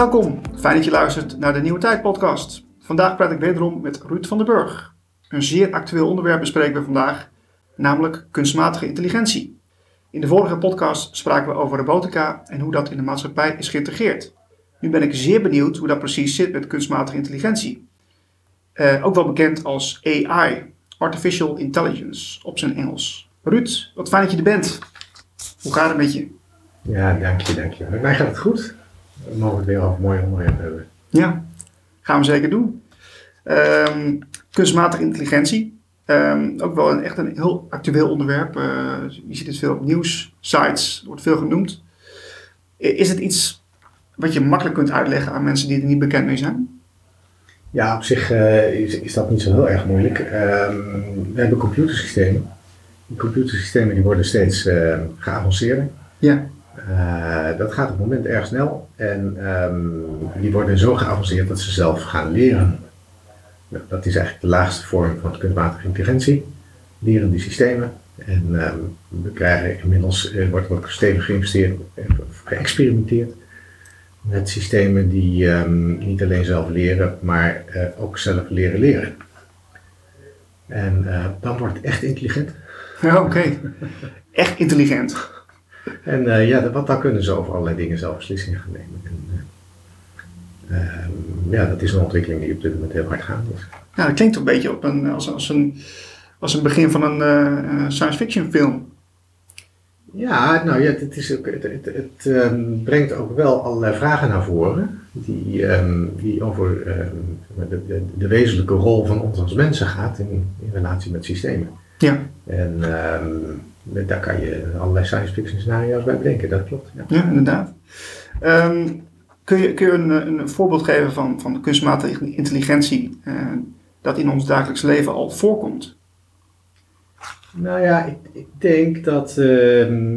Welkom. Fijn dat je luistert naar de Nieuwe Tijd podcast. Vandaag praat ik wederom met Ruud van den Burg. Een zeer actueel onderwerp bespreken we vandaag, namelijk kunstmatige intelligentie. In de vorige podcast spraken we over robotica en hoe dat in de maatschappij is geïntegreerd. Nu ben ik zeer benieuwd hoe dat precies zit met kunstmatige intelligentie. Eh, ook wel bekend als AI, Artificial Intelligence op zijn Engels. Ruud, wat fijn dat je er bent. Hoe gaat het met je? Ja, dank je, dank je. Met mij gaat het goed. We mogen het weer over een mooi onderwerp hebben. Ja, gaan we zeker doen. Ehm, kunstmatige intelligentie. Ehm, ook wel een, echt een heel actueel onderwerp. Eh, je ziet het veel op nieuwssites, wordt veel genoemd. Is het iets wat je makkelijk kunt uitleggen aan mensen die er niet bekend mee zijn? Ja, op zich eh, is, is dat niet zo heel erg moeilijk. Ehm, we hebben computersystemen. Die computersystemen die worden steeds eh, geavanceerder. Ja. Eh, dat gaat op het moment erg snel. En ehm, die worden zo geavanceerd dat ze zelf gaan leren. Nou, dat is eigenlijk de laagste vorm van kunstmatige intelligentie. Leren die systemen. En ehm, we krijgen inmiddels, eh, wordt ook stevig geïnvesteerd, eh, geëxperimenteerd met systemen die ehm, niet alleen zelf leren, maar eh, ook zelf leren leren. En dan wordt het echt intelligent. Ja, oké. Echt intelligent. En eh, ja, want dan kunnen ze over allerlei dingen zelf beslissingen gaan nemen. En, eh, ehm, ja, dat is een ontwikkeling die op dit moment heel hard gaande is. Ja, dat klinkt een beetje op een, als, als, een, als een begin van een eh, science fiction film. Ja, nou ja, het, is ook, het, het, het, ehm, brengt ook wel allerlei vragen naar voren. Die, ehm, die over de, de, de wezenlijke rol van ons als mensen gaat in, in relatie met systemen. Ja, En ehm, daar kan je allerlei science fiction scenario's bij bedenken, dat klopt. Ja. ja inderdaad. Ehm, kun je, kun je een, een voorbeeld geven van, van kunstmatige intelligentie eh, dat in ons dagelijks leven al voorkomt? Nou ja, ik, ik denk dat ehm,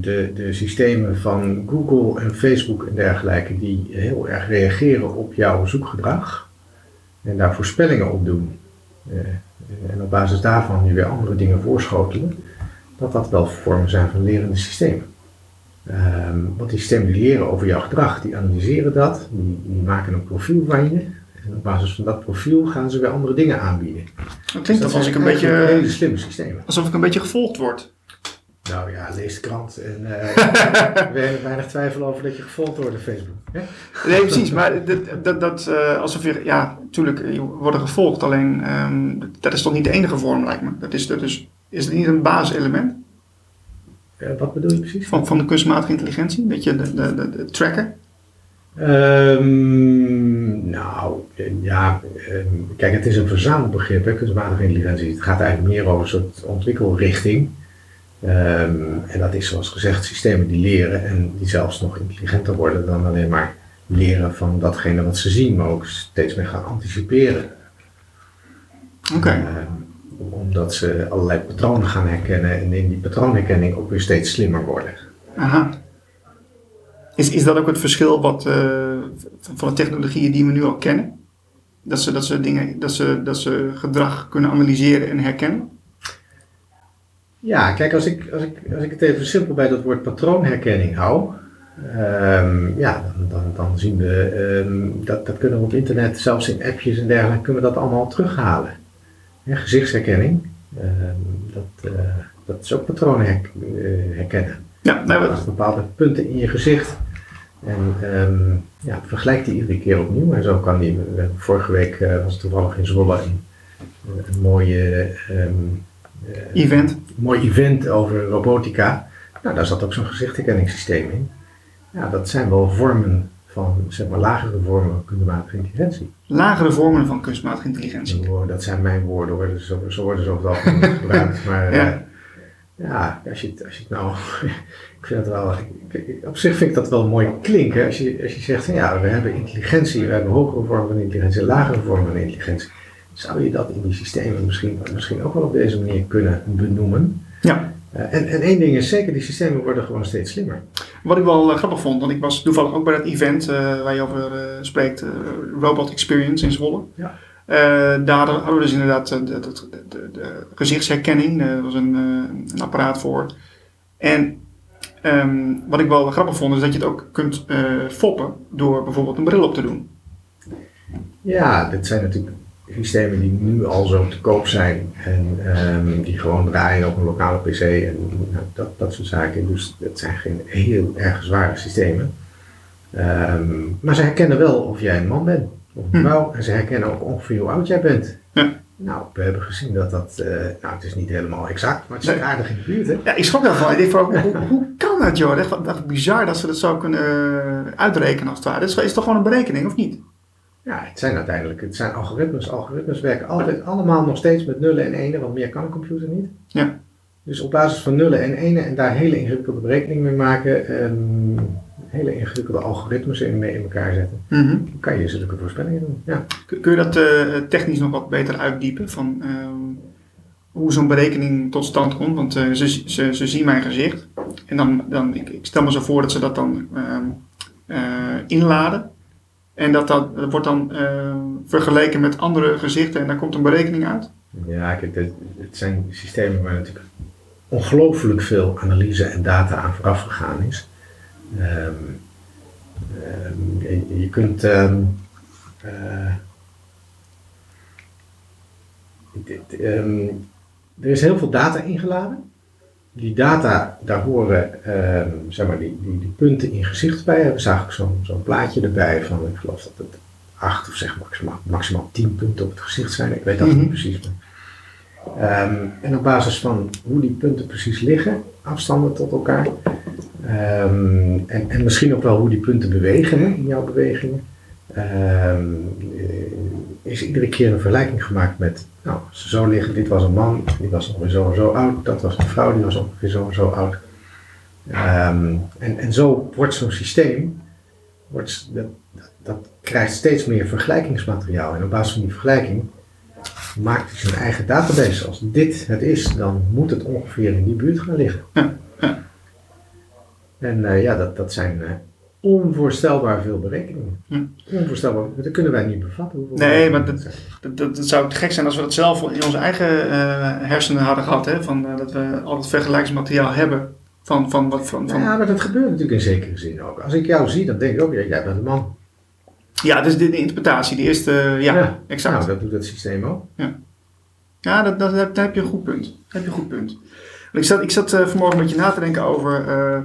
de, de systemen van Google en Facebook en dergelijke, die heel erg reageren op jouw zoekgedrag en daar voorspellingen op doen. Eh, en op basis daarvan je weer andere dingen voorschotelen, dat dat wel vormen zijn van lerende systemen. Ehm, want die systemen die leren over jouw gedrag, die analyseren dat, die, die maken een profiel van je. En op basis van dat profiel gaan ze weer andere dingen aanbieden. Het klinkt Dus alsof ik, een beetje, hele slimme systemen. alsof ik een beetje gevolgd word. Nou ja, lees de krant en eh weinig, weinig twijfel over dat je gevolgd wordt op Facebook. Hè? Nee, precies. Maar dat, dat, dat eh, alsof je, ja, natuurlijk, je wordt gevolgd. Alleen, ehm, dat is toch niet de enige vorm, lijkt me. Dat is, dat is, is het niet een basiselement Eh, wat bedoel je precies? van, van de kunstmatige intelligentie? Dat je de, de, de, de tracker? Ehm, nou, eh, ja, ehm, kijk, het is een verzamelbegrip, hè, kunstmatige intelligentie. Het gaat eigenlijk meer over een soort ontwikkelrichting. Ehm, en dat is zoals gezegd systemen die leren en die zelfs nog intelligenter worden dan alleen maar leren van datgene wat ze zien, maar ook steeds meer gaan anticiperen. Oké. Ehm, omdat ze allerlei patronen gaan herkennen en in die patroonherkenning ook weer steeds slimmer worden. Aha. Is, is dat ook het verschil wat, eh, van de technologieën die we nu al kennen? Dat ze, dat ze, dingen, dat ze, dat ze gedrag kunnen analyseren en herkennen? Ja, kijk, als ik, als ik, als ik het even simpel bij dat woord patroonherkenning hou, ehm, ja, dan, dan, dan zien we, ehm, dat, dat kunnen we op internet, zelfs in appjes en dergelijke, kunnen we dat allemaal terughalen. Ja, gezichtsherkenning, ehm, dat, eh, dat is ook patronen her- eh. Ja, nou, Dat bepaalde punten in je gezicht. En ja, vergelijk die iedere keer opnieuw. En zo kan die. Vorige week eh, was het toevallig in Zwolle een, een mooie, event. een mooi event over robotica. Nou, daar zat ook zo'n gezichtherkenningssysteem in. Ja, dat zijn wel vormen van, zeg maar, lagere vormen van kunstmatige intelligentie. Lagere vormen van kunstmatige intelligentie. Dat zijn mijn woorden hoor, dus zo, zo worden ze over het algemeen gebruikt. Maar Ja. ja, ja als, je als je het nou, ik vind het wel, ik- op zich vind ik dat wel mooi klinken. Als je, als je zegt, van, ja, we hebben intelligentie, we hebben hogere vormen van intelligentie, lagere vormen van intelligentie. Zou je dat in die systemen misschien, misschien ook wel op deze manier kunnen benoemen? Ja. Eh, en, en één ding is zeker, die systemen worden gewoon steeds slimmer. Wat ik wel eh, grappig vond, want ik was toevallig ook bij dat event eh, waar je over spreekt, Robot Experience in Zwolle. Ja. Daar hadden we dus inderdaad de, de, de, de gezichtsherkenning, er was een, een apparaat voor. En ehm, wat ik wel grappig vond, is dat je het ook kunt foppen door bijvoorbeeld een bril op te doen. Ja, dit zijn natuurlijk systemen die nu al zo te koop zijn en ehm, die gewoon draaien op een lokale PC en nou, dat, dat soort zaken. Dus dat zijn geen heel erg zware systemen. Ehm, maar ze herkennen wel of jij een man bent of een Hm. vrouw en ze herkennen ook ongeveer hoe oud jij bent. Ja. Nou, we hebben gezien dat dat, eh, nou het is niet helemaal exact, maar het is Nee. aardig in de buurt hè. Ja, ik schrok daarvan. Ik dacht van, hoe, hoe kan dat joh? Echt, echt bizar dat ze dat zo kunnen eh, uitrekenen als het ware. Dat is, is toch gewoon een berekening, of niet? Ja, het zijn uiteindelijk, het zijn algoritmes. Algoritmes werken altijd allemaal nog steeds met nullen en enen, want meer kan een computer niet. Ja. Dus op basis van nullen en enen en daar hele ingewikkelde berekeningen mee maken, ehm, hele ingewikkelde algoritmes in, mee in elkaar zetten, dan kan je zulke voorspellingen doen. Ja. Kun je dat eh, technisch nog wat beter uitdiepen? Van ehm, hoe zo'n berekening tot stand komt? Want eh, ze, ze, ze zien mijn gezicht. En dan, dan ik, ik stel me zo voor dat ze dat dan ehm, eh, inladen. En dat, dat, wordt dan ehm, vergeleken met andere gezichten en daar komt een berekening uit. Ja, kijk, het, zijn systemen waar natuurlijk ongelooflijk veel analyse en data aan vooraf gegaan is. Ehm, ehm, je, kunt. ehm, eh, dit- er is heel veel data ingeladen. Die data, daar horen ehm, zeg maar die, die, die punten in gezicht bij. We zagen ook zo'n zo'n plaatje erbij van, ik geloof dat het acht of zeg maximaal, maximaal tien punten op het gezicht zijn. Ik weet dat Mhm. niet precies. Maar. Ehm, en op basis van hoe die punten precies liggen, afstanden tot elkaar. ehm, en, en misschien ook wel hoe die punten bewegen hè, in jouw bewegingen. eh, is iedere keer een vergelijking gemaakt met, nou, zo liggen, dit was een man, die was ongeveer zo en zo oud, dat was een vrouw, die was ongeveer zo en zo oud. Ehm, en, en zo wordt zo'n systeem, wordt, dat, dat, krijgt steeds meer vergelijkingsmateriaal. En op basis van die vergelijking maakt hij zijn eigen database. Als dit het is, dan moet het ongeveer in die buurt gaan liggen. Ja. En eh, ja, dat, dat zijn eh, onvoorstelbaar veel berekeningen. Hm. Onvoorstelbaar, dat kunnen wij niet bevatten. Nee, maar dat-. Dat, dat, dat zou te gek zijn als we dat zelf in onze eigen eh, hersenen hadden gehad. Hè? Van, eh, dat we al het vergelijkingsmateriaal hebben van, van, wat, van, van, Ja, maar dat gebeurt natuurlijk in zekere zin ook. Als ik jou zie, dan denk ik ook, ja, jij bent een man. Ja, dus de, de interpretatie, de eerste, ja, Ja. exact. Nou, dat doet het systeem ook. Ja, dat, dat, daar heb je een goed punt. Heb je een goed punt. Ik zat, ik zat eh, vanmorgen met je na te denken over eh,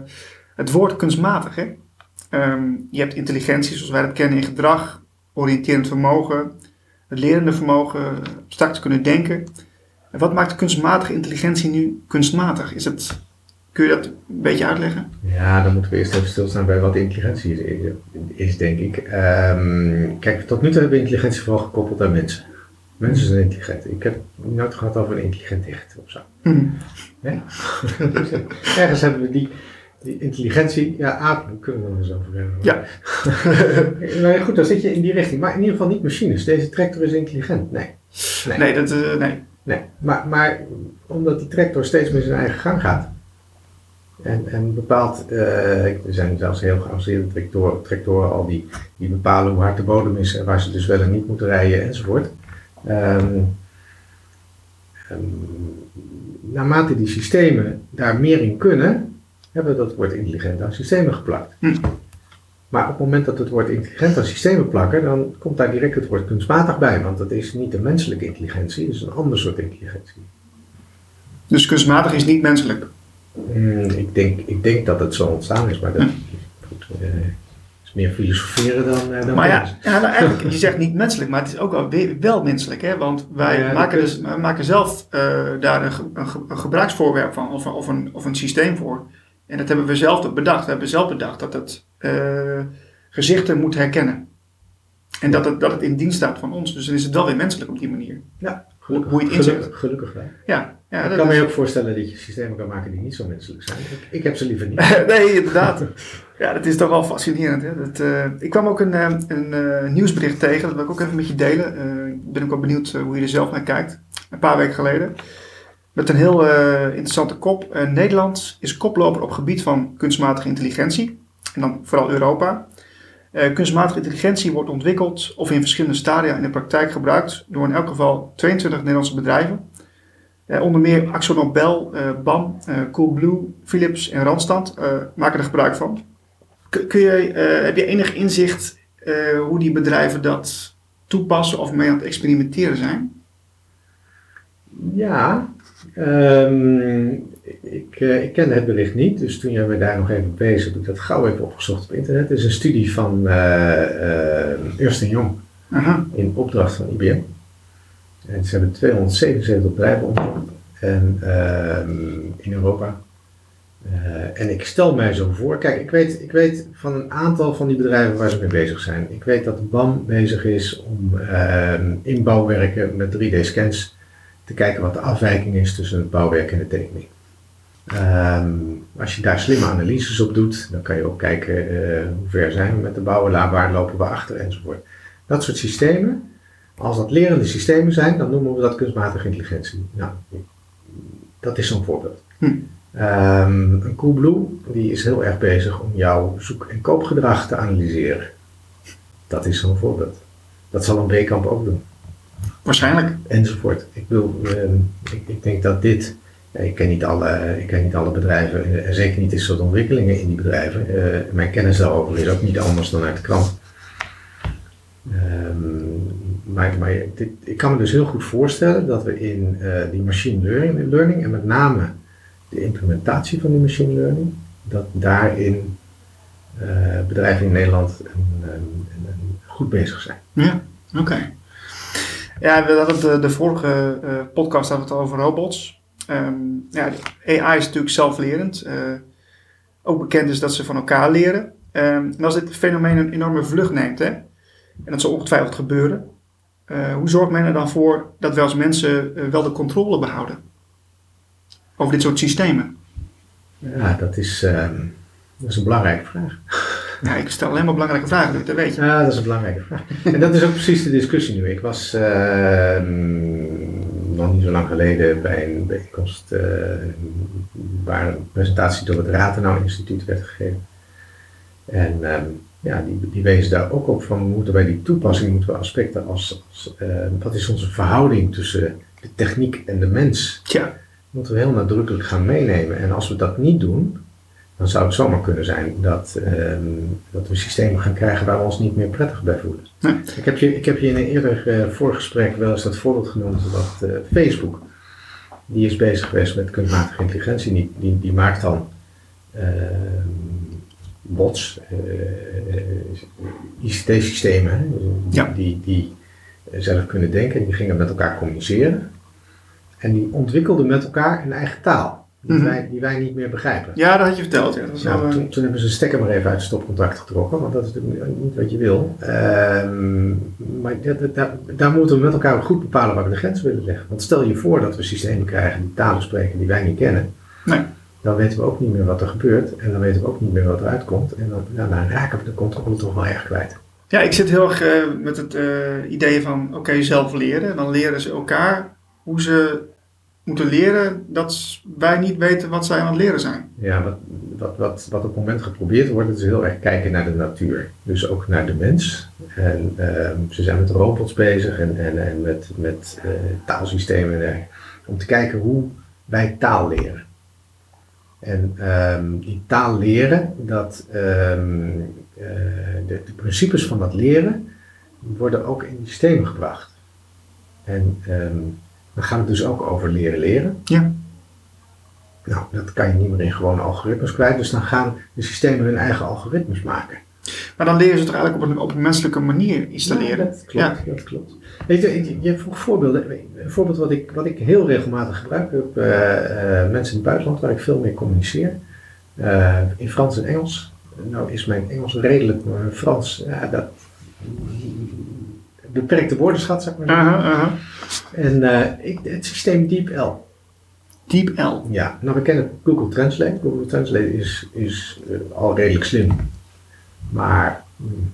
het woord kunstmatig. Hè? Ehm, je hebt intelligentie, zoals wij dat kennen in gedrag, oriënterend vermogen, het lerende vermogen, abstract kunnen denken. En wat maakt kunstmatige intelligentie nu kunstmatig? Is het, kun je dat een beetje uitleggen? Ja, dan moeten we eerst even stilstaan bij wat intelligentie is, is denk ik. Ehm, kijk, tot nu toe hebben we intelligentie vooral gekoppeld aan mensen. Mensen zijn intelligent. Ik heb nooit gehad over een intelligent dicht of zo. Ja? Eh, Ergens hebben we die, die intelligentie. Ja, ademen kunnen we er eens over hebben. Ja. maar goed, dan zit je in die richting. Maar in ieder geval niet machines. Deze tractor is intelligent. Nee. Nee. Nee, dat, eh, nee. Nee, maar, maar omdat die tractor steeds meer zijn eigen gang gaat. En, en bepaalt, eh, er zijn zelfs heel geavanceerde tractoren, tractoren al die, die bepalen hoe hard de bodem is en waar ze dus wel en niet moeten rijden enzovoort. Ehm, ehm, naarmate die systemen daar meer in kunnen, hebben we dat woord intelligent aan systemen geplakt. Hm. Maar op het moment dat we het woord intelligent aan systemen plakken, dan komt daar direct het woord kunstmatig bij. Want dat is niet de menselijke intelligentie, dat is een ander soort intelligentie. Dus kunstmatig is niet menselijk. Hmm, ik, denk, ik denk dat het zo ontstaan is, maar dat goed, eh, is meer filosoferen dan, eh, dan Maar ja, ja nou eigenlijk, je zegt niet menselijk, maar het is ook wel, wel menselijk. Hè? Want wij Ja, maken, dus, maken zelf eh, daar een, een, ge- een gebruiksvoorwerp van of, of, een, of een systeem voor. En dat hebben we zelf bedacht. We hebben zelf bedacht dat het eh, gezichten moet herkennen. En dat het, dat het in dienst staat van ons. Dus dan is het wel weer menselijk op die manier. Ja, Hoe- hoe je het inzet. Gelukkig, gelukkig wel. Ja, ja ik dat kan is- me ook voorstellen dat je systemen kan maken die niet zo menselijk zijn. Ik, ik heb ze liever niet. nee, inderdaad. Ja, dat is toch wel fascinerend. Hè? Dat, eh, ik kwam ook een, eh, een nieuwsbericht tegen, dat wil ik ook even met je delen. Ik ben ook wel benieuwd hoe je er zelf naar kijkt. Een paar weken geleden. Met een heel eh, interessante kop. Eh, Nederland is koploper op gebied van kunstmatige intelligentie. En dan vooral Europa. Eh, kunstmatige intelligentie wordt ontwikkeld of in verschillende stadia in de praktijk gebruikt door in elk geval 22 Nederlandse bedrijven. Onder meer Axel Nobel, eh, BAM, Coolblue, Philips en Randstad maken er gebruik van. Kun je, heb je enig inzicht hoe die bedrijven dat toepassen of mee aan het experimenteren zijn? Ja, ehm, ik, eh, ik kende het bericht niet, dus toen jij me daar nog even bezig, heb ik dat gauw even opgezocht op internet. Het is een studie van Ernst Young Aha. in opdracht van IBM. En ze hebben 277 bedrijven onderzocht en, ehm, in Europa. En ik stel mij zo voor, kijk, ik weet, ik weet van een aantal van die bedrijven waar ze mee bezig zijn. Ik weet dat BAM bezig is om ehm, in bouwwerken met 3D-scans te kijken wat de afwijking is tussen het bouwwerk en de tekening. Ehm, als je daar slimme analyses op doet, dan kan je ook kijken eh, hoe ver zijn we met de bouwen, waar lopen we achter enzovoort. Dat soort systemen, als dat lerende systemen zijn, dan noemen we dat kunstmatige intelligentie. Nou, dat is zo'n voorbeeld. Hm. Ehm, een Coolblue die is heel erg bezig om jouw zoek- en koopgedrag te analyseren. Dat is zo'n voorbeeld. Dat zal een Weekamp ook doen Waarschijnlijk. enzovoort. Ik, bedoel, ehm, ik, ik denk dat dit, ja, ik, ken niet alle, ik ken niet alle bedrijven eh, en zeker niet dit soort ontwikkelingen in die bedrijven. Eh, mijn kennis daarover is ook niet anders dan uit de krant. Ehm, maar maar dit, ik kan me dus heel goed voorstellen dat we in eh, die machine learning, learning en met name de implementatie van die machine learning, dat daarin eh, bedrijven in Nederland een, een- een- goed bezig zijn. Ja, oké. Ja, we hadden de, vorige eh, podcast hadden we het over robots. Ehm, ja, AI is natuurlijk zelflerend. Eh, ook bekend is dat ze van elkaar leren. Ehm, en als dit fenomeen een enorme vlucht neemt, hè, en dat zal ongetwijfeld gebeuren, eh, hoe zorgt men er dan voor dat wij als mensen wel de controle behouden over dit soort systemen? Ja, dat is, ehm, dat is een belangrijke vraag. Ja, ik stel alleen maar belangrijke vragen, dat weet je. Ja, dat is een belangrijke vraag. En dat is ook precies de discussie nu. Ik was ehm, nog niet zo lang geleden bij een bijeenkomst eh, waar een presentatie door het Ratenau Instituut werd gegeven. En ehm, ja, die, die wezen daar ook op van, we moeten bij die toepassing moeten we aspecten als, als eh, wat is onze verhouding tussen de techniek en de mens, Tja, moeten we heel nadrukkelijk gaan meenemen. En als we dat niet doen, dan zou het zomaar kunnen zijn dat, ehm, dat we systemen gaan krijgen waar we ons niet meer prettig bij voelen. Nee. Ik, heb je, ik heb je in een eerder eh, voorgesprek wel eens dat voorbeeld genoemd dat eh, Facebook, die is bezig geweest met kunstmatige intelligentie, die, die, die maakt dan ehm, bots, ICT-systemen, Ja. die, die zelf kunnen denken en die gingen met elkaar communiceren. En die ontwikkelden met elkaar een eigen taal, die, Mhm. wij, die wij niet meer begrijpen. ja, dat had je verteld. Ja. Dat Nou, eh, toen, toen hebben ze de stekker maar even uit het stopcontact getrokken, want dat is natuurlijk niet wat je wil. Ehm, maar daar, daar moeten we met elkaar goed bepalen waar we de grens willen leggen. Want stel je voor dat we systemen krijgen die talen spreken die wij niet kennen, Nee. dan weten we ook niet meer wat er gebeurt en dan weten we ook niet meer wat eruit komt. En dan, dan raken we de controle toch wel erg kwijt. Ja, ik zit heel erg eh, met het eh, idee van, oké, zelf leren. Dan leren ze elkaar hoe ze moeten leren dat wij niet weten wat zij aan het leren zijn. Ja, wat, wat, wat, op het moment geprobeerd wordt, is heel erg kijken naar de natuur. Dus ook naar de mens. En ehm, ze zijn met robots bezig en, en, en met, met eh, taalsystemen om te kijken hoe wij taal leren. En ehm, die taal leren, dat, ehm, eh, de, principes van dat leren, worden ook in systemen gebracht. En dan gaat het dus ook over leren leren. Ja. Nou, dat kan je niet meer in gewone algoritmes kwijt, dus dan gaan de systemen hun eigen algoritmes maken. Maar dan leren ze toch eigenlijk op een, op een menselijke manier te Ja, dat klopt, dat klopt. Weet je, je vroeg voorbeelden. Een voorbeeld wat ik, wat ik heel regelmatig gebruik heb, eh, eh, mensen in het buitenland waar ik veel mee communiceer, eh, in Frans en Engels. Nou is mijn Engels redelijk, maar Frans, ja, dat beperkte woordenschat, zou ik maar zeggen. En eh, ik, het systeem DeepL. Deep L. Ja, nou we kennen Google Translate. Google Translate is, is eh, al redelijk slim, maar mm,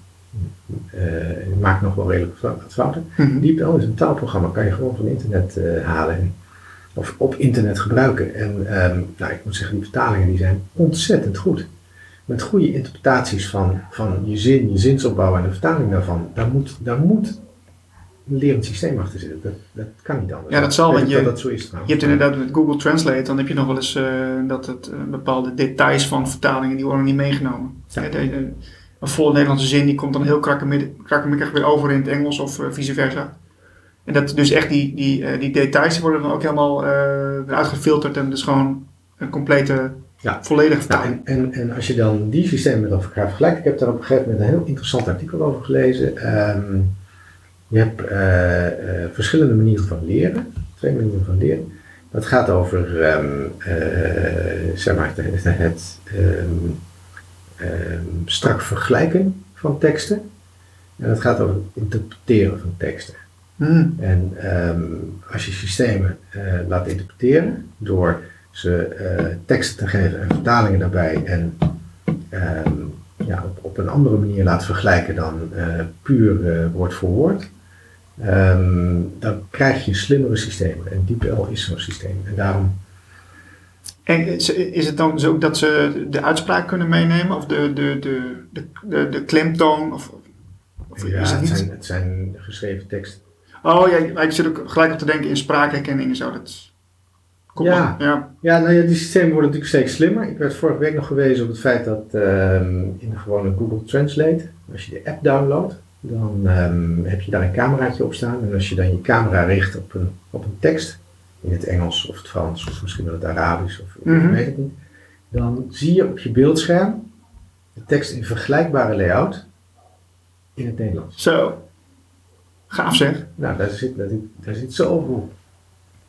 eh, maakt nog wel redelijk wat fouten. Mhm. DeepL is een taalprogramma, kan je gewoon van internet halen en, of op internet gebruiken. En ehm, nou, ik moet zeggen, die vertalingen die zijn ontzettend goed. Met goede interpretaties van, van je zin, je zinsopbouw en de vertaling daarvan. Daar moet, daar moet lerend systeem achter zit. Dat, dat kan niet anders. Ja, dat zal, want je- dat dat zo is Je hebt inderdaad met Google Translate, dan heb je nog wel eens eh, dat het eh, bepaalde details van vertalingen, die worden niet meegenomen. Ja. De- de- een volle Nederlandse zin, die komt dan heel krakkemikkig weer over in het Engels of eh, vice versa. En dat dus echt die, die, die details worden dan ook helemaal eh, eruit gefilterd en dus gewoon een complete, Ja. volledige Nou, vertaling. en, en, en als je dan die systemen met elkaar vergelijkt, ik heb daar op een gegeven moment een heel interessant artikel over gelezen. Ehm, je hebt eh, eh, verschillende manieren van leren, twee manieren van leren. Dat gaat over ehm, eh, zeg maar, het, het ehm, ehm, strak vergelijken van teksten. En het gaat over het interpreteren van teksten. Hmm. En als je systemen laat interpreteren door ze teksten te geven en vertalingen daarbij en ja, op, op een andere manier laat vergelijken dan puur woord voor woord, ehm, dan krijg je slimmere systemen. En DeepL is zo'n systeem. En daarom, En is- is het dan zo dat ze de uitspraak kunnen meenemen of de, de, de, de, de, de klemtoon? Of, of ja, is het het, niet? zijn, het zijn geschreven teksten. Oh ja, ik zit ook gelijk op te denken in spraakherkenning en zo. Dat komt Ja. ja. Ja, nou ja, die systemen worden natuurlijk steeds slimmer. Ik werd vorige week nog gewezen op het feit dat ehm, in de gewone Google Translate, als je de app downloadt, dan ehm, heb je daar een cameraatje op staan. En als je dan je camera richt op een, op een tekst, in het Engels of het Frans of misschien wel het Arabisch of Mhm. ik weet het niet, dan zie je op je beeldscherm de tekst in vergelijkbare layout in het Nederlands. Zo. Gaaf zeg. Nou, daar zit, daar zit, daar zit zoveel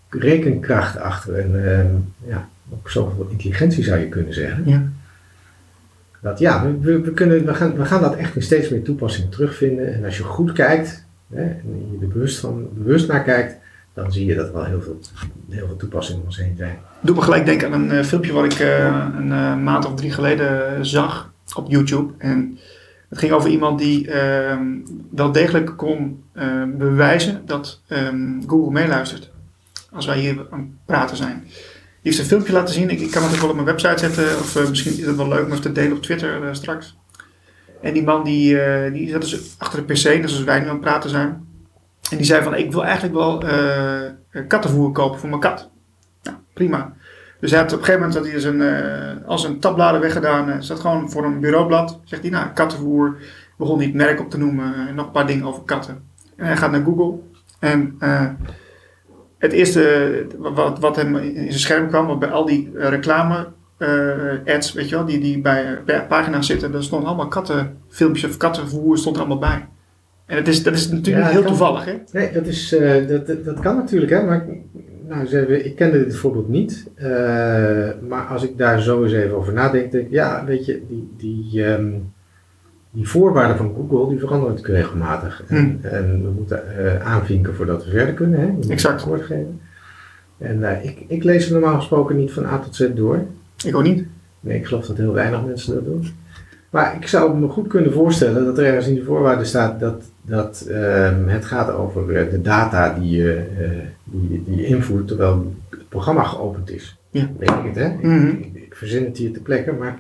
rekenkracht achter en ehm, ja, ook zoveel intelligentie zou je kunnen zeggen. Ja. Dat ja, we, kunnen, we, gaan, we gaan dat echt in steeds meer toepassingen terugvinden. En als je goed kijkt hè, en je er bewust, van, bewust naar kijkt, dan zie je dat er wel heel veel, heel veel toepassingen om ons heen zijn. Doe me gelijk denken aan een eh, filmpje wat ik eh, een eh, maand of drie geleden zag op YouTube. En het ging over iemand die ehm, wel degelijk kon eh, bewijzen dat ehm, Google meeluistert. Als wij hier aan het praten zijn. Heeft een filmpje laten zien. Ik, kan het ook wel op mijn website zetten. Of eh, misschien is het wel leuk om even te delen op Twitter eh, straks. En die man die, eh, die zat dus achter de pc, net zoals wij nu aan het praten zijn. En die zei van, ik wil eigenlijk wel kattenvoer kopen voor mijn kat. Nou, prima. Dus hij had op een gegeven moment had hij zijn, eh, al zijn tabbladen weggedaan. zat gewoon voor een bureaublad. Zegt hij, nou, kattenvoer. Begon hij het merk op te noemen. En nog een paar dingen over katten. En hij gaat naar Google. En het eerste wat, wat hem in zijn scherm kwam, wat bij al die eh, reclame eh, ads, weet je wel, die, die bij, eh, bij pagina's zitten, daar stonden allemaal kattenfilmpjes of kattenvervoer stond er allemaal bij. En het is, dat is natuurlijk Ja, heel kan. toevallig, hè? Nee, dat, is, eh, dat, dat, dat kan natuurlijk, hè, maar ik- nou, ze hebben, ik kende dit voorbeeld niet. eh, maar als ik daar zo eens even over nadenk, denk ik, ja, weet je, die, die, ehm, die voorwaarden van Google, die veranderen natuurlijk regelmatig. En, en we moeten eh, aanvinken voordat we verder kunnen, hè. Exact. akkoord geven. En eh, ik, ik lees ze normaal gesproken niet van A tot Z door. Ik ook niet. Nee, ik geloof dat heel weinig mensen dat doen. Maar ik zou me goed kunnen voorstellen dat er ergens in de voorwaarden staat dat, dat ehm, het gaat over eh, de data die je, die, die je invoert terwijl het programma geopend is. Ja. Weet ik het, hè? Ik- Mhm. Ik, ik verzin het hier ter plekke, maar...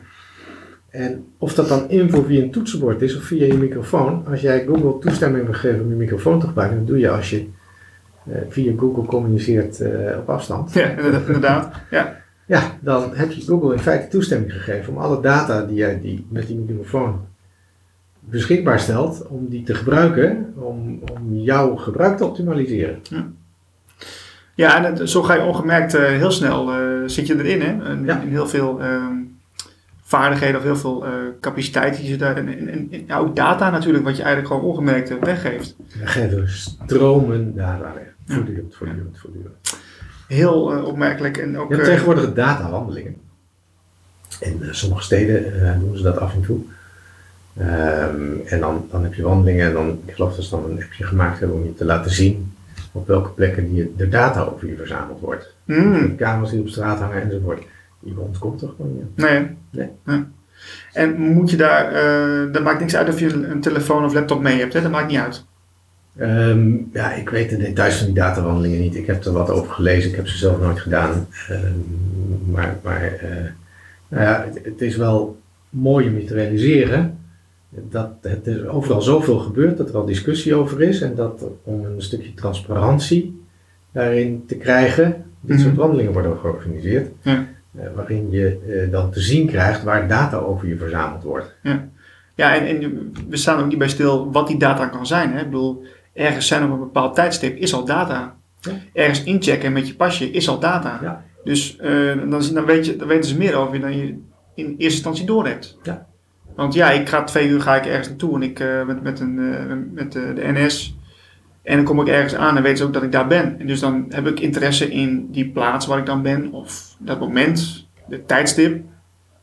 En of dat dan info via een toetsenbord is of via je microfoon. Als jij Google toestemming wil geven om je microfoon te gebruiken, dan doe je als je eh, via Google communiceert eh, op afstand. Ja, inderdaad. Ja. Ja, dan heb je Google in feite toestemming gegeven om alle data die jij die met die microfoon beschikbaar stelt, om die te gebruiken om, om jouw gebruik te optimaliseren. Ja, en het- zo ga je ongemerkt eh, heel snel, zit je erin, hè? En, Ja. in heel veel ehm, vaardigheden of heel veel eh, capaciteit die je daar, en, en, en ja, ook data natuurlijk, wat je eigenlijk gewoon ongemerkt weggeeft. We geven stromen data weg. Voortdurend, voortdurend, voortdurend. Heel eh, opmerkelijk en ook... Je hebt eh, tegenwoordig datawandelingen. In sommige steden doen ze dat af en toe. Ehm, en dan, dan heb je wandelingen en dan, ik geloof dat ze dan een appje gemaakt hebben om je te laten zien op welke plekken die, de data over je verzameld wordt. mm, Camera's die op straat hangen enzovoort. Die ontkomt er gewoon niet. nee. Nee. Ja. En moet je daar, eh dat maakt niks uit of je een, telefoon of laptop mee hebt, hè? Dat maakt niet uit. Ehm, ja, ik weet de details van die datawandelingen niet. Ik heb er wat over gelezen. Ik heb ze zelf nooit gedaan. Ehm, maar maar eh, nou ja, het, het is wel mooi om je te realiseren dat het er overal zoveel gebeurt, dat er al discussie over is en dat om een stukje transparantie daarin te krijgen, dit soort Mhm. wandelingen worden georganiseerd, Ja. Eh, waarin je eh, dan te zien krijgt waar data over je verzameld wordt. Ja, en, en we staan ook niet bij stil wat die data kan zijn. Hè? Ik bedoel, ergens zijn op een bepaald tijdstip is al data. Ja. Ergens inchecken met je pasje is al data. Ja. Dus eh, dan, dan, weet je, dan weten ze meer over je dan je in eerste instantie door hebt. Ja. Want ja, ik ga twee uur ga ik ergens naartoe en ik met, met, een, met de NS. En dan kom ik ergens aan en weten ze ook dat ik daar ben. En dus dan heb ik interesse in die plaats waar ik dan ben. Of dat moment, de tijdstip.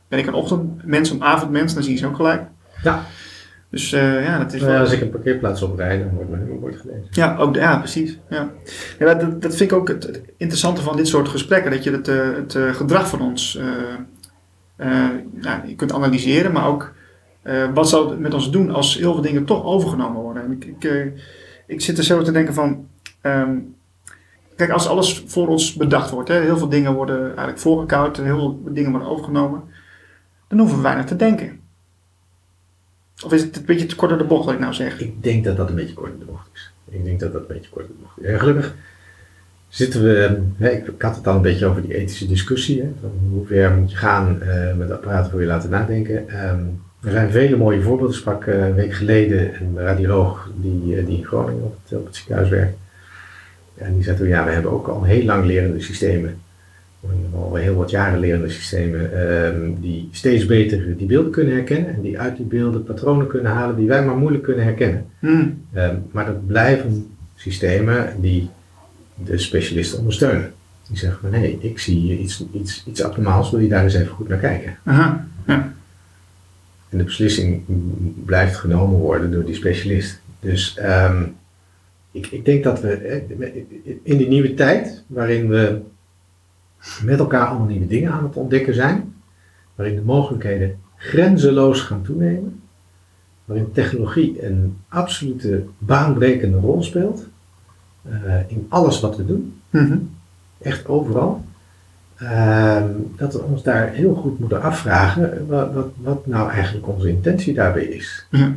Ben ik een ochtendmens, een avondmens, dan zie je ze ook gelijk. Ja. Dus eh, ja, dat is Nou wel... als ik een parkeerplaats oprijd, dan wordt mijn nummerbord gelezen. Ja, ook, ja precies. Ja. Ja, dat, dat vind ik ook het, interessante van dit soort gesprekken. Dat je het, eh, het eh, gedrag van ons nou, je kunt analyseren, maar ook wat zou het met ons doen als heel veel dingen toch overgenomen worden. En ik, ik, ik zit er zo te denken van. ehm, kijk, als alles voor ons bedacht wordt, hè, heel veel dingen worden eigenlijk voorgekoud, heel veel dingen worden overgenomen, dan hoeven we weinig te denken. Of is het een beetje te kort door de bocht wat ik nou zeg? Ik denk dat dat een beetje kort in de bocht is. Ik denk dat dat een beetje kort in de bocht is. En gelukkig zitten we, hè, ik, had het al een beetje over die ethische discussie. Hè, hoe ver moet je gaan eh, met apparaten voor je laten nadenken. Ehm, er zijn vele mooie voorbeelden. Ik sprak eh, een week geleden een radioloog die, eh, die in Groningen op het, op het ziekenhuis werkt. En die zei toen, ja, we hebben ook al heel lang lerende systemen. Of in ieder geval al heel wat jaren lerende systemen. ehm, die steeds beter die beelden kunnen herkennen. En die uit die beelden patronen kunnen halen die wij maar moeilijk kunnen herkennen. Hmm. Ehm, maar dat blijven systemen die de specialisten ondersteunen. Die zeggen van, hé, hey, ik zie hier iets, iets, iets abnormaals, wil je daar eens even goed naar kijken? Aha. Ja. En de beslissing blijft genomen worden door die specialist. Dus ehm, ik, ik denk dat we eh, in die nieuwe tijd, waarin we met elkaar allemaal nieuwe dingen aan het ontdekken zijn, waarin de mogelijkheden grenzeloos gaan toenemen, waarin technologie een absolute baanbrekende rol speelt, eh, in alles wat we doen, Mhm. echt overal. Ehm, dat we ons daar heel goed moeten afvragen wat, wat, wat nou eigenlijk onze intentie daarbij is. Ja.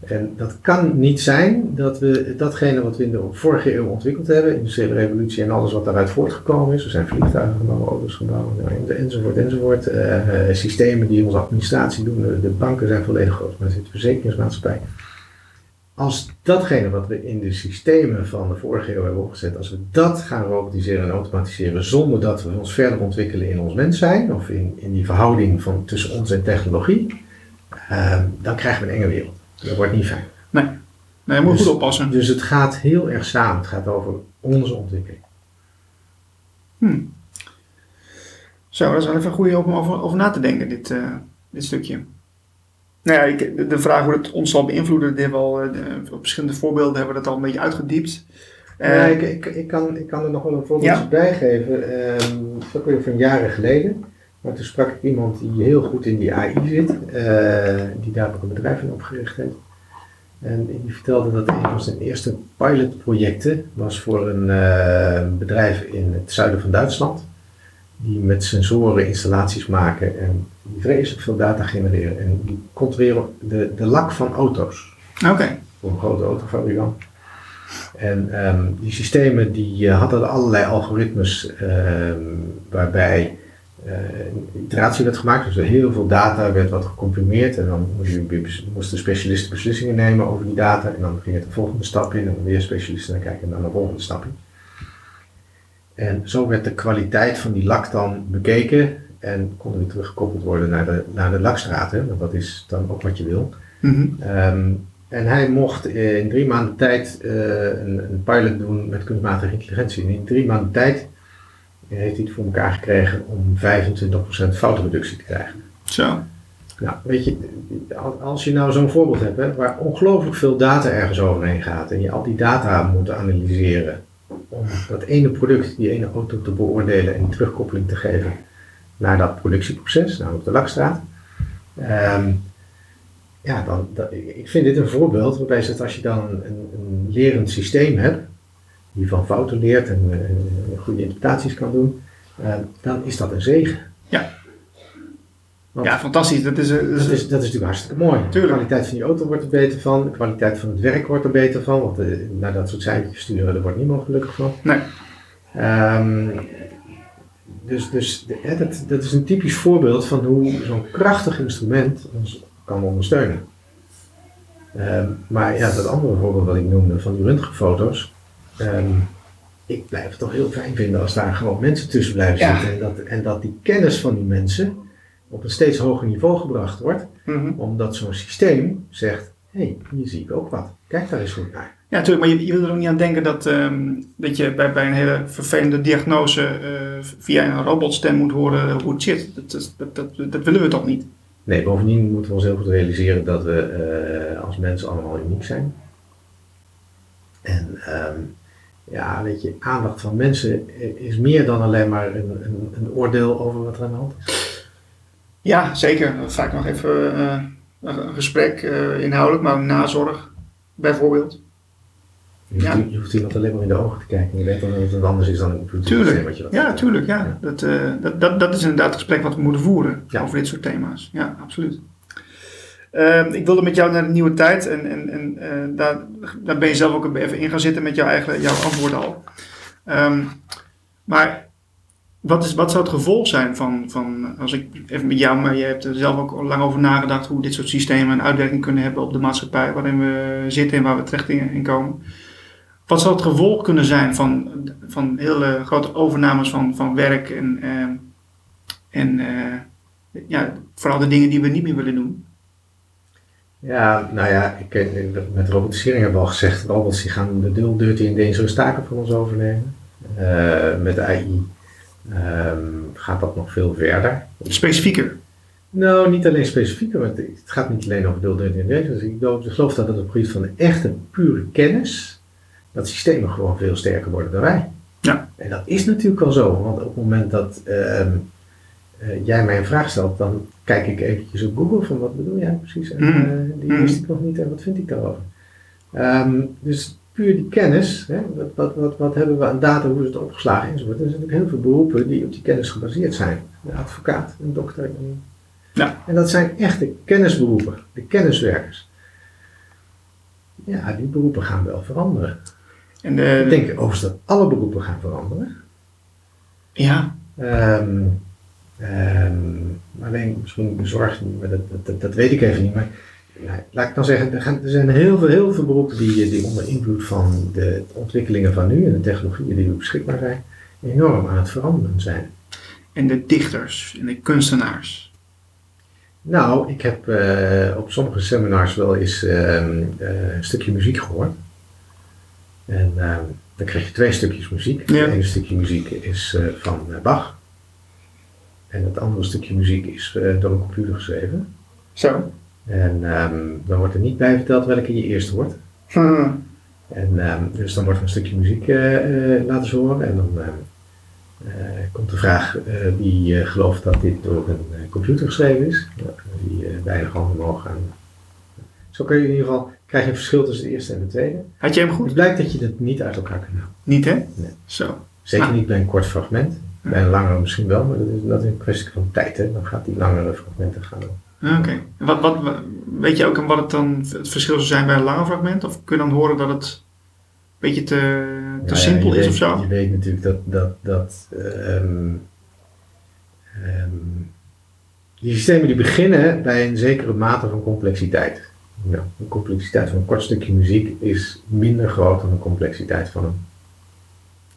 En dat kan niet zijn dat we datgene wat we in de vorige eeuw ontwikkeld hebben, industriële revolutie en alles wat daaruit voortgekomen is, er zijn vliegtuigen gebouwd, auto's gebouwd, nou, enzovoort, enzovoort, eh, eh, systemen die onze administratie doen, de, banken zijn volledig groot, maar er zit verzekeringsmaatschappij. Als datgene wat we in de systemen van de vorige eeuw hebben opgezet, als we dat gaan robotiseren en automatiseren zonder dat we ons verder ontwikkelen in ons mens zijn, of in, in die verhouding van tussen ons en technologie, eh, dan krijgen we een enge wereld. Dat wordt niet fijn. Nee, je moet Dus- goed oppassen. Dus het gaat heel erg samen. Het gaat over onze ontwikkeling. Hmm. Zo, dat is wel even goed om over, over na te denken, dit, eh, dit stukje. Nou ja, ik, de, vraag hoe het ons zal beïnvloeden, dit hebben we al, eh, op verschillende voorbeelden hebben we dat al een beetje uitgediept. Ja, ik, ik, ik, kan, ik kan er nog wel een voorbeeldje Ja. bij geven. Ehm, dat is ook weer van jaren geleden. Maar toen sprak ik iemand die heel goed in die AI zit. eh, die daar ook een bedrijf in opgericht heeft. En die vertelde dat een van zijn eerste pilotprojecten was voor een bedrijf in het zuiden van Duitsland. Die met sensoren installaties maken en die vreselijk veel data genereren. En die controleren de, de lak van auto's Oké. voor een grote autofabrikant. En ehm, die systemen die eh, hadden allerlei algoritmes ehm, waarbij eh, iteratie werd gemaakt. Dus er heel veel data werd wat gecomprimeerd en dan moesten specialisten beslissingen nemen over die data. En dan ging het de volgende stap in en dan weer specialisten naar kijken en dan de volgende stap in. En zo werd de kwaliteit van die lak dan bekeken en kon weer teruggekoppeld worden naar de, naar de lakstraat. Hè? Want dat is dan ook wat je wil. Mhm. Ehm, en hij mocht in drie maanden tijd eh, een, een pilot doen met kunstmatige intelligentie. En in drie maanden tijd eh, heeft hij het voor elkaar gekregen om 25% foutreductie te krijgen. Zo. Nou, weet je, als- als je nou zo'n voorbeeld hebt hè, waar ongelooflijk veel data ergens overheen gaat en je al die data moet analyseren om dat ene product, die ene auto te beoordelen en terugkoppeling te geven naar dat productieproces, namelijk de lakstraat. Ehm, ja, dan, dan- ik vind dit een voorbeeld waarbij zegt als je dan een, een, een lerend systeem hebt, die van fouten leert en eh, goede interpretaties kan doen, eh, dan is dat een zegen. Ja. Ja, fantastisch. Dat is, eh, dat is- dat, is, dat is natuurlijk hartstikke mooi. Tuurlijk. De kwaliteit van die auto wordt er beter van. De kwaliteit van het werk wordt er beter van. Want eh, naar dat soort cijfertjes sturen, daar wordt niemand gelukkig van. Nee. Ehm, dus dus de- dat, dat is een typisch voorbeeld van hoe zo'n krachtig instrument ons kan ondersteunen. Ehm, maar ja, dat andere voorbeeld wat ik noemde van die röntgenfoto's. ehm, ik blijf het toch heel fijn vinden als daar gewoon mensen tussen blijven Ja. zitten. En dat, en dat die kennis van die mensen op een steeds hoger niveau gebracht wordt. Mhm. Omdat zo'n systeem zegt, hé, hey, hier zie ik ook wat. Kijk daar eens goed naar. Ja, natuurlijk, maar je, je wil er ook niet aan denken dat, ehm, dat je bij, bij een hele vervelende diagnose eh, via een robotstem moet horen hoe het zit. Dat, dat, dat, dat willen we toch niet? Nee, bovendien moeten we ons heel goed realiseren dat we eh, als mensen allemaal uniek zijn. En ehm, ja, weet je, aandacht van mensen is meer dan alleen maar een, een, een oordeel over wat er aan de hand is. Ja, zeker. Vaak nog even eh, een gesprek, eh, inhoudelijk, maar ook nazorg, bijvoorbeeld. Je hoeft, Ja. je hoeft iemand alleen maar in de ogen te kijken en je weet dan dat het anders is dan een computersysteem Tuurlijk. wat je dat Ja, tuurlijk. Ja. Dat, eh, dat, dat, dat is inderdaad het gesprek wat we moeten voeren Ja. over dit soort thema's. Ja, absoluut. Ehm, ik wilde met jou naar de nieuwe tijd en, en, en daar, daar ben je zelf ook even in gaan zitten met jouw eigen jouw antwoord al. Ehm, maar wat, is, wat zou het gevolg zijn van, van, als ik even met jou, maar je hebt er zelf ook lang over nagedacht hoe dit soort systemen een uitwerking kunnen hebben op de maatschappij waarin we zitten en waar we terecht in, in komen. Wat zou het gevolg kunnen zijn van, van hele grote overnames van, van werk en, ehm, en eh, ja, vooral de dingen die we niet meer willen doen? Ja, nou ja, ik, eh, met robotisering hebben we al gezegd, robots die gaan de dirty en dangerous taken van ons overnemen. Eh, met AI ehm, gaat dat nog veel verder. Specifieker. Nou, niet alleen specifieker, want het gaat niet alleen over deel en. Ik geloof- ik geloof dat het op gebied van de echte, pure kennis, dat systemen gewoon veel sterker worden dan wij. Ja. En dat is natuurlijk wel zo, want op het moment dat ehm, eh, jij mij een vraag stelt, dan kijk ik eventjes op Google van wat bedoel jij precies? En Mhm. eh, die wist ik nog niet en wat vind ik daarover? Ehm, dus puur die kennis, hè, wat, wat, wat, wat hebben we aan data, hoe is het opgeslagen enzovoort. Er zijn natuurlijk heel veel beroepen die op die kennis gebaseerd zijn. Een advocaat, een dokter. Een... Ja. En dat zijn echte kennisberoepen, de kenniswerkers. Ja, die beroepen gaan wel veranderen. En de, Ik denk overigens dat alle beroepen gaan veranderen. Ja, Ehm, ehm, alleen misschien zorg, maar dat, dat, dat, weet ik even niet. Maar laat ik dan zeggen, er, zijn heel veel, heel veel beroepen die, die onder invloed van de ontwikkelingen van nu en de technologieën die beschikbaar zijn, enorm aan het veranderen zijn. en de dichters en de kunstenaars. Nou, ik heb eh, op sommige seminars wel eens ehm, eh, een stukje muziek gehoord. En ehm, dan krijg je twee stukjes muziek. Ja. Het ene stukje muziek is eh, van eh, Bach. En het andere stukje muziek is eh, door een computer geschreven. Zo. En ehm, dan wordt er niet bij verteld welke je eerst hoort. Hm. En ehm, dus dan wordt er een stukje muziek eh, eh, laten horen. En dan ehm, eh, komt de vraag eh, wie gelooft dat dit door een computer geschreven is. Ja, die eh weinig handen omhoog gaan. Zo kun je in ieder geval, krijg je een verschil tussen de eerste en de tweede. Had jij hem Het goed? blijkt dat je het niet uit elkaar kunt halen. Niet, hè? Nee. Zo. Zeker Ah. niet bij een kort fragment. Bij een langere misschien wel, maar dat is, dat is een kwestie van tijd. Hè. Dan gaat die langere fragmenten gaan. Ah, Oké. Wat, wat, weet je ook wat het dan het verschil zou zijn bij een lange fragment? Of kun je dan horen dat het een beetje te, te ja, simpel is weet- of zo? Je weet natuurlijk dat, dat, dat ehm, ehm, die systemen die beginnen bij een zekere mate van complexiteit. Nou, de complexiteit van een kort stukje muziek is minder groot dan de complexiteit van een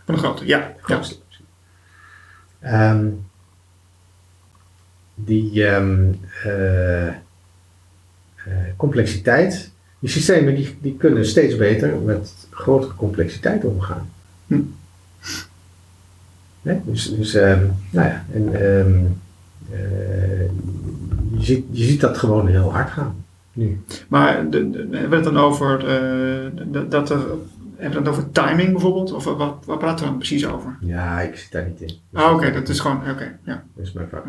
Van een grote, ja. ja. groot stuk muziek. Die ehm, eh, eh, complexiteit, die systemen die, die kunnen steeds beter met grotere complexiteit omgaan. Hm. Dus, dus ehm, nou ja, en, ehm, eh, je, ziet, je ziet dat gewoon heel hard gaan nu. Maar de, de- hebben we het dan over, dat er, hebben we het over timing bijvoorbeeld? Of wat, wat praten we dan precies over? Ja, ik zit daar niet in. Ah, oké, dat is gewoon, oké, ja. Dat is mijn vak.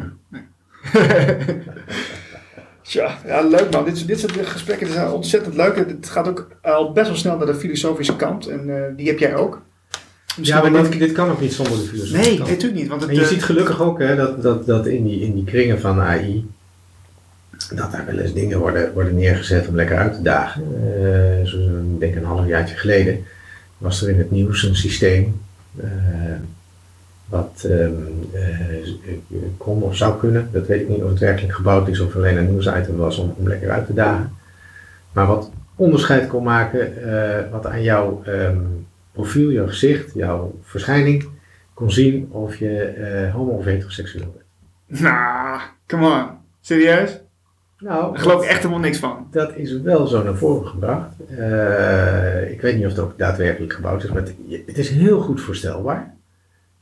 Tja, ja, leuk man. Dit, dit soort gesprekken zijn ontzettend leuk. Het gaat ook al best wel snel naar de filosofische kant. En eh, die heb jij ook. Misschien Ja, maar dit, dit kan ook niet zonder de filosofie. Nee, nee, natuurlijk niet. Want het, En je eh, ziet gelukkig ook hè, dat, dat, dat in, die, in die kringen van AI, dat daar wel eens dingen worden, worden neergezet om lekker uit te dagen. Uh, denk een half jaartje geleden was er in het nieuws een systeem uh, wat um, uh, kon of zou kunnen. Dat weet ik niet of het werkelijk gebouwd is of alleen een nieuwsitem was om, om lekker uit te dagen. Maar wat onderscheid kon maken, wat aan jouw um, profiel, jouw gezicht, jouw verschijning kon zien of je homo of heteroseksueel bent. Nou, come on. Serieus? Nou, Daar geloof ik echt helemaal niks van. Dat is wel zo naar voren gebracht. Ik weet niet of het ook daadwerkelijk gebouwd is, maar het, het is heel goed voorstelbaar.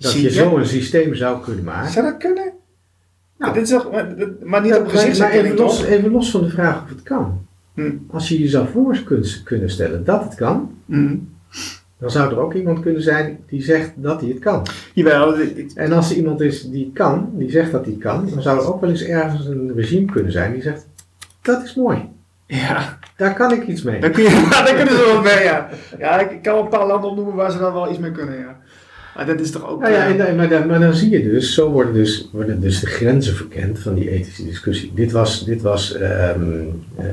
Dat Zie je je? zo een systeem zou kunnen maken. Zou dat kunnen? Nou. dit is toch, maar, maar niet op gezichtsherkenning, even, los, even los van de vraag of het kan. Hm. Als je jezelf voor kunt, kunnen stellen dat het kan, Hm. dan zou er ook iemand kunnen zijn die zegt dat hij het kan. Jawel, En als er iemand is die kan, die zegt dat hij kan, dan zou er ook wel eens ergens een regime kunnen zijn die zegt, dat is mooi, ja, daar kan ik iets mee. daar, kun je, daar kunnen ze wel mee, ja. Ja, ik ik kan wel een paar landen opnoemen waar ze dan wel iets mee kunnen, ja. Maar dat is toch ook... Nou ja, eh, en, maar, dan, maar dan zie je dus, zo worden dus, worden dus de grenzen verkend van die ethische discussie. Dit was, dit was ehm, eh,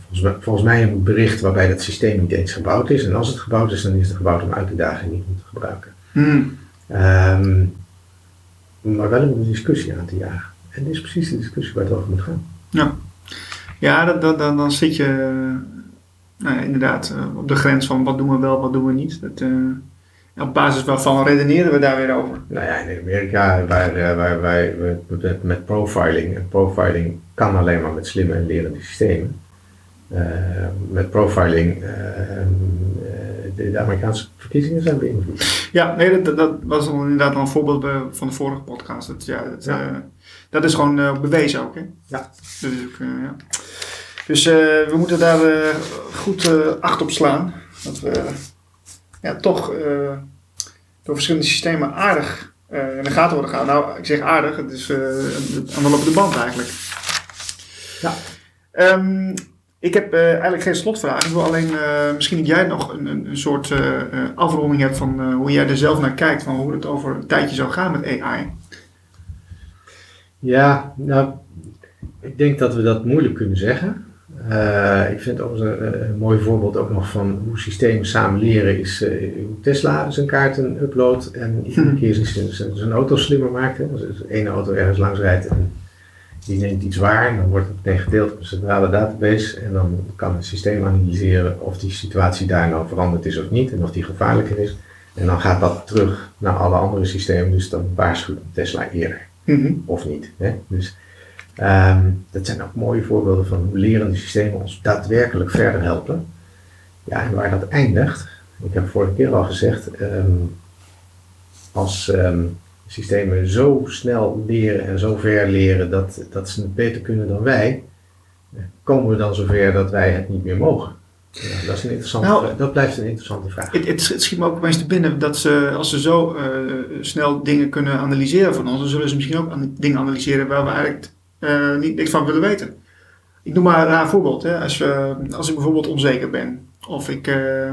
volgens, mij, volgens mij een bericht waarbij dat systeem niet eens gebouwd is. En als het gebouwd is, dan is het gebouwd om uit te dagen en niet om te gebruiken. hm. Ehm, maar wel om een discussie aan te jagen. En dit is precies de discussie waar het over moet gaan. Ja, dat, dat, dan, dan zit je eh, nou ja, inderdaad op de grens van wat doen we wel, wat doen we niet. Dat, op basis waarvan redeneren we daar weer over. Nou ja, in Amerika waar, eh, waar wij met, profiling, en profiling kan alleen maar met slimme en lerende systemen. Eh, met profiling, eh, de, de Amerikaanse verkiezingen zijn beïnvloed. Ja, nee, dat, dat was inderdaad al een voorbeeld van de vorige podcast. Dat, ja, dat, Ja. dat is gewoon bewezen ook, hè? Ja. Dat is ook, eh, ja. Dus we moeten daar goed acht op slaan. Dat we ja, toch eh, door verschillende systemen aardig eh, in de gaten worden gehouden. Nou, ik zeg aardig, het is eh, aan de lopende band eigenlijk. Ja. Ehm, ik heb eigenlijk geen slotvraag. Ik wil alleen, misschien dat jij nog een, een, een soort eh, afronding hebt van hoe jij er zelf naar kijkt. Van hoe het over een tijdje zou gaan met AI. Ja, nou, ik denk dat we dat moeilijk kunnen zeggen. Eh, ik vind ook een, een mooi voorbeeld ook nog van hoe systemen samen leren is eh, hoe Tesla zijn kaarten uploadt en iedere keer zijn, zijn, zijn auto slimmer maakt. Hè. Als de ene auto ergens langs rijdt en die neemt iets waar, en dan wordt het meteen gedeeld op een centrale database en dan kan het systeem analyseren of die situatie daar nou veranderd is of niet en of die gevaarlijker is. En dan gaat dat terug naar alle andere systemen, dus dan waarschuwt Tesla eerder Mhm. of niet. Hè? Dus ehm, dat zijn ook mooie voorbeelden van hoe lerende systemen ons daadwerkelijk verder helpen. Ja, en waar dat eindigt, ik heb vorige keer al gezegd, ehm, als ehm, systemen zo snel leren en zo ver leren dat, dat ze het beter kunnen dan wij, eh, komen we dan zover dat wij het niet meer mogen? Ja, dat, is een interessante Nou, dat blijft een interessante vraag. Het, het, het schiet me ook opeens te binnen dat ze, als ze zo eh, snel dingen kunnen analyseren van ons, dan zullen ze misschien ook an- dingen analyseren waar we eigenlijk eh, niet niks van willen weten. Ik noem maar een raar voorbeeld. Hè. Als, we, als ik bijvoorbeeld onzeker ben, of ik, eh,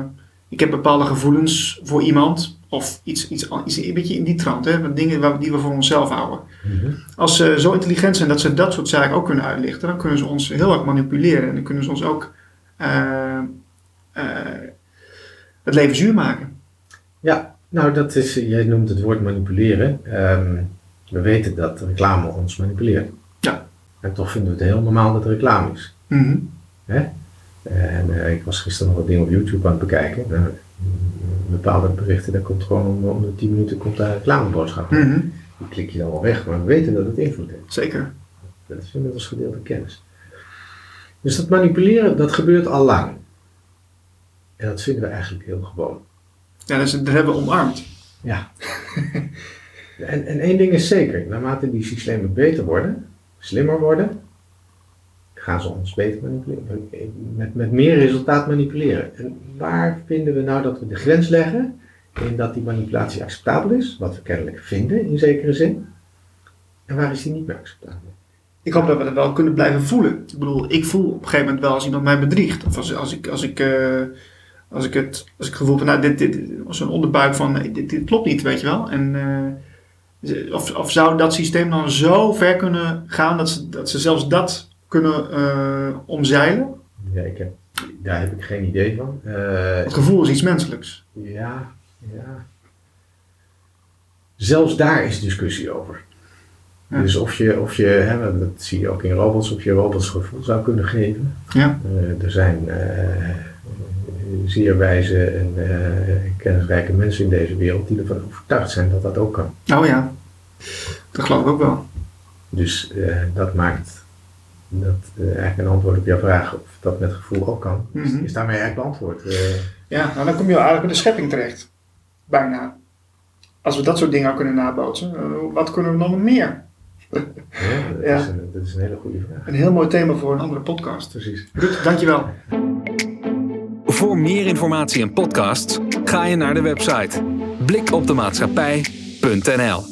ik heb bepaalde gevoelens voor iemand, of iets, iets, iets een beetje in die trant, hè, dingen waar, die we voor onszelf houden. Mhm. Als ze zo intelligent zijn dat ze dat soort zaken ook kunnen uitlichten, dan kunnen ze ons heel erg manipuleren en dan kunnen ze ons ook eh, eh, het leven zuur maken. Ja, nou dat is, jij noemt het woord manipuleren. Ehm, we weten dat reclame ons manipuleert. En toch vinden we het heel normaal dat er reclame is. Mhm. En eh, ik was gisteren nog wat dingen op YouTube aan het bekijken. Nou, mm, bepaalde berichten, daar komt gewoon om, om de 10 minuten komt daar een reclameboodschap. Mhm. Die klik je dan wel weg, maar we weten dat het invloed heeft. Zeker. Dat is inmiddels gedeelde kennis. Dus dat manipuleren, dat gebeurt al lang. En dat vinden we eigenlijk heel gewoon. Ja, dus dat hebben we omarmd. Ja. en, en één ding is zeker, naarmate die systemen beter worden, slimmer worden, gaan ze ons beter manipuleren. Met, met meer resultaat manipuleren. En waar vinden we nou dat we de grens leggen in dat die manipulatie acceptabel is, wat we kennelijk vinden in zekere zin, en waar is die niet meer acceptabel? Ik hoop dat we dat wel kunnen blijven voelen. Ik bedoel, ik voel op een gegeven moment wel als iemand mij bedriegt. Of als, ik, als ik, eh, als ik het, als ik gevoel van, nou, dit, dit, een onderbuik van, dit, dit klopt niet, weet je wel. En, eh, of, of zou dat systeem dan zo ver kunnen gaan dat ze, dat ze zelfs dat kunnen eh, omzeilen? Ja, ik heb, daar heb ik geen idee van. Eh, Het gevoel is iets menselijks. ja, ja. Zelfs daar is discussie over. Ja. Dus of je, of je hè, dat zie je ook in robots, of je robots gevoel zou kunnen geven. Ja. Eh, er zijn zeer wijze en eh, kennisrijke mensen in deze wereld die ervan overtuigd zijn dat dat ook kan. Oh ja, dat geloof ik ook wel. Dus eh, dat maakt dat, eh, eigenlijk een antwoord op jouw vraag of dat met gevoel ook kan, is- Mhm. is daarmee eigenlijk beantwoord. Ja, nou dan kom je eigenlijk bij de schepping terecht. Bijna. Als we dat soort dingen kunnen nabootsen, wat kunnen we dan nog meer? ja, dat, Ja. Is een, dat is een hele goede vraag. Een heel mooi thema voor een andere podcast. Precies. Ruud, dankjewel. Voor meer informatie en podcasts ga je naar de website blikopdemaatschappij.nl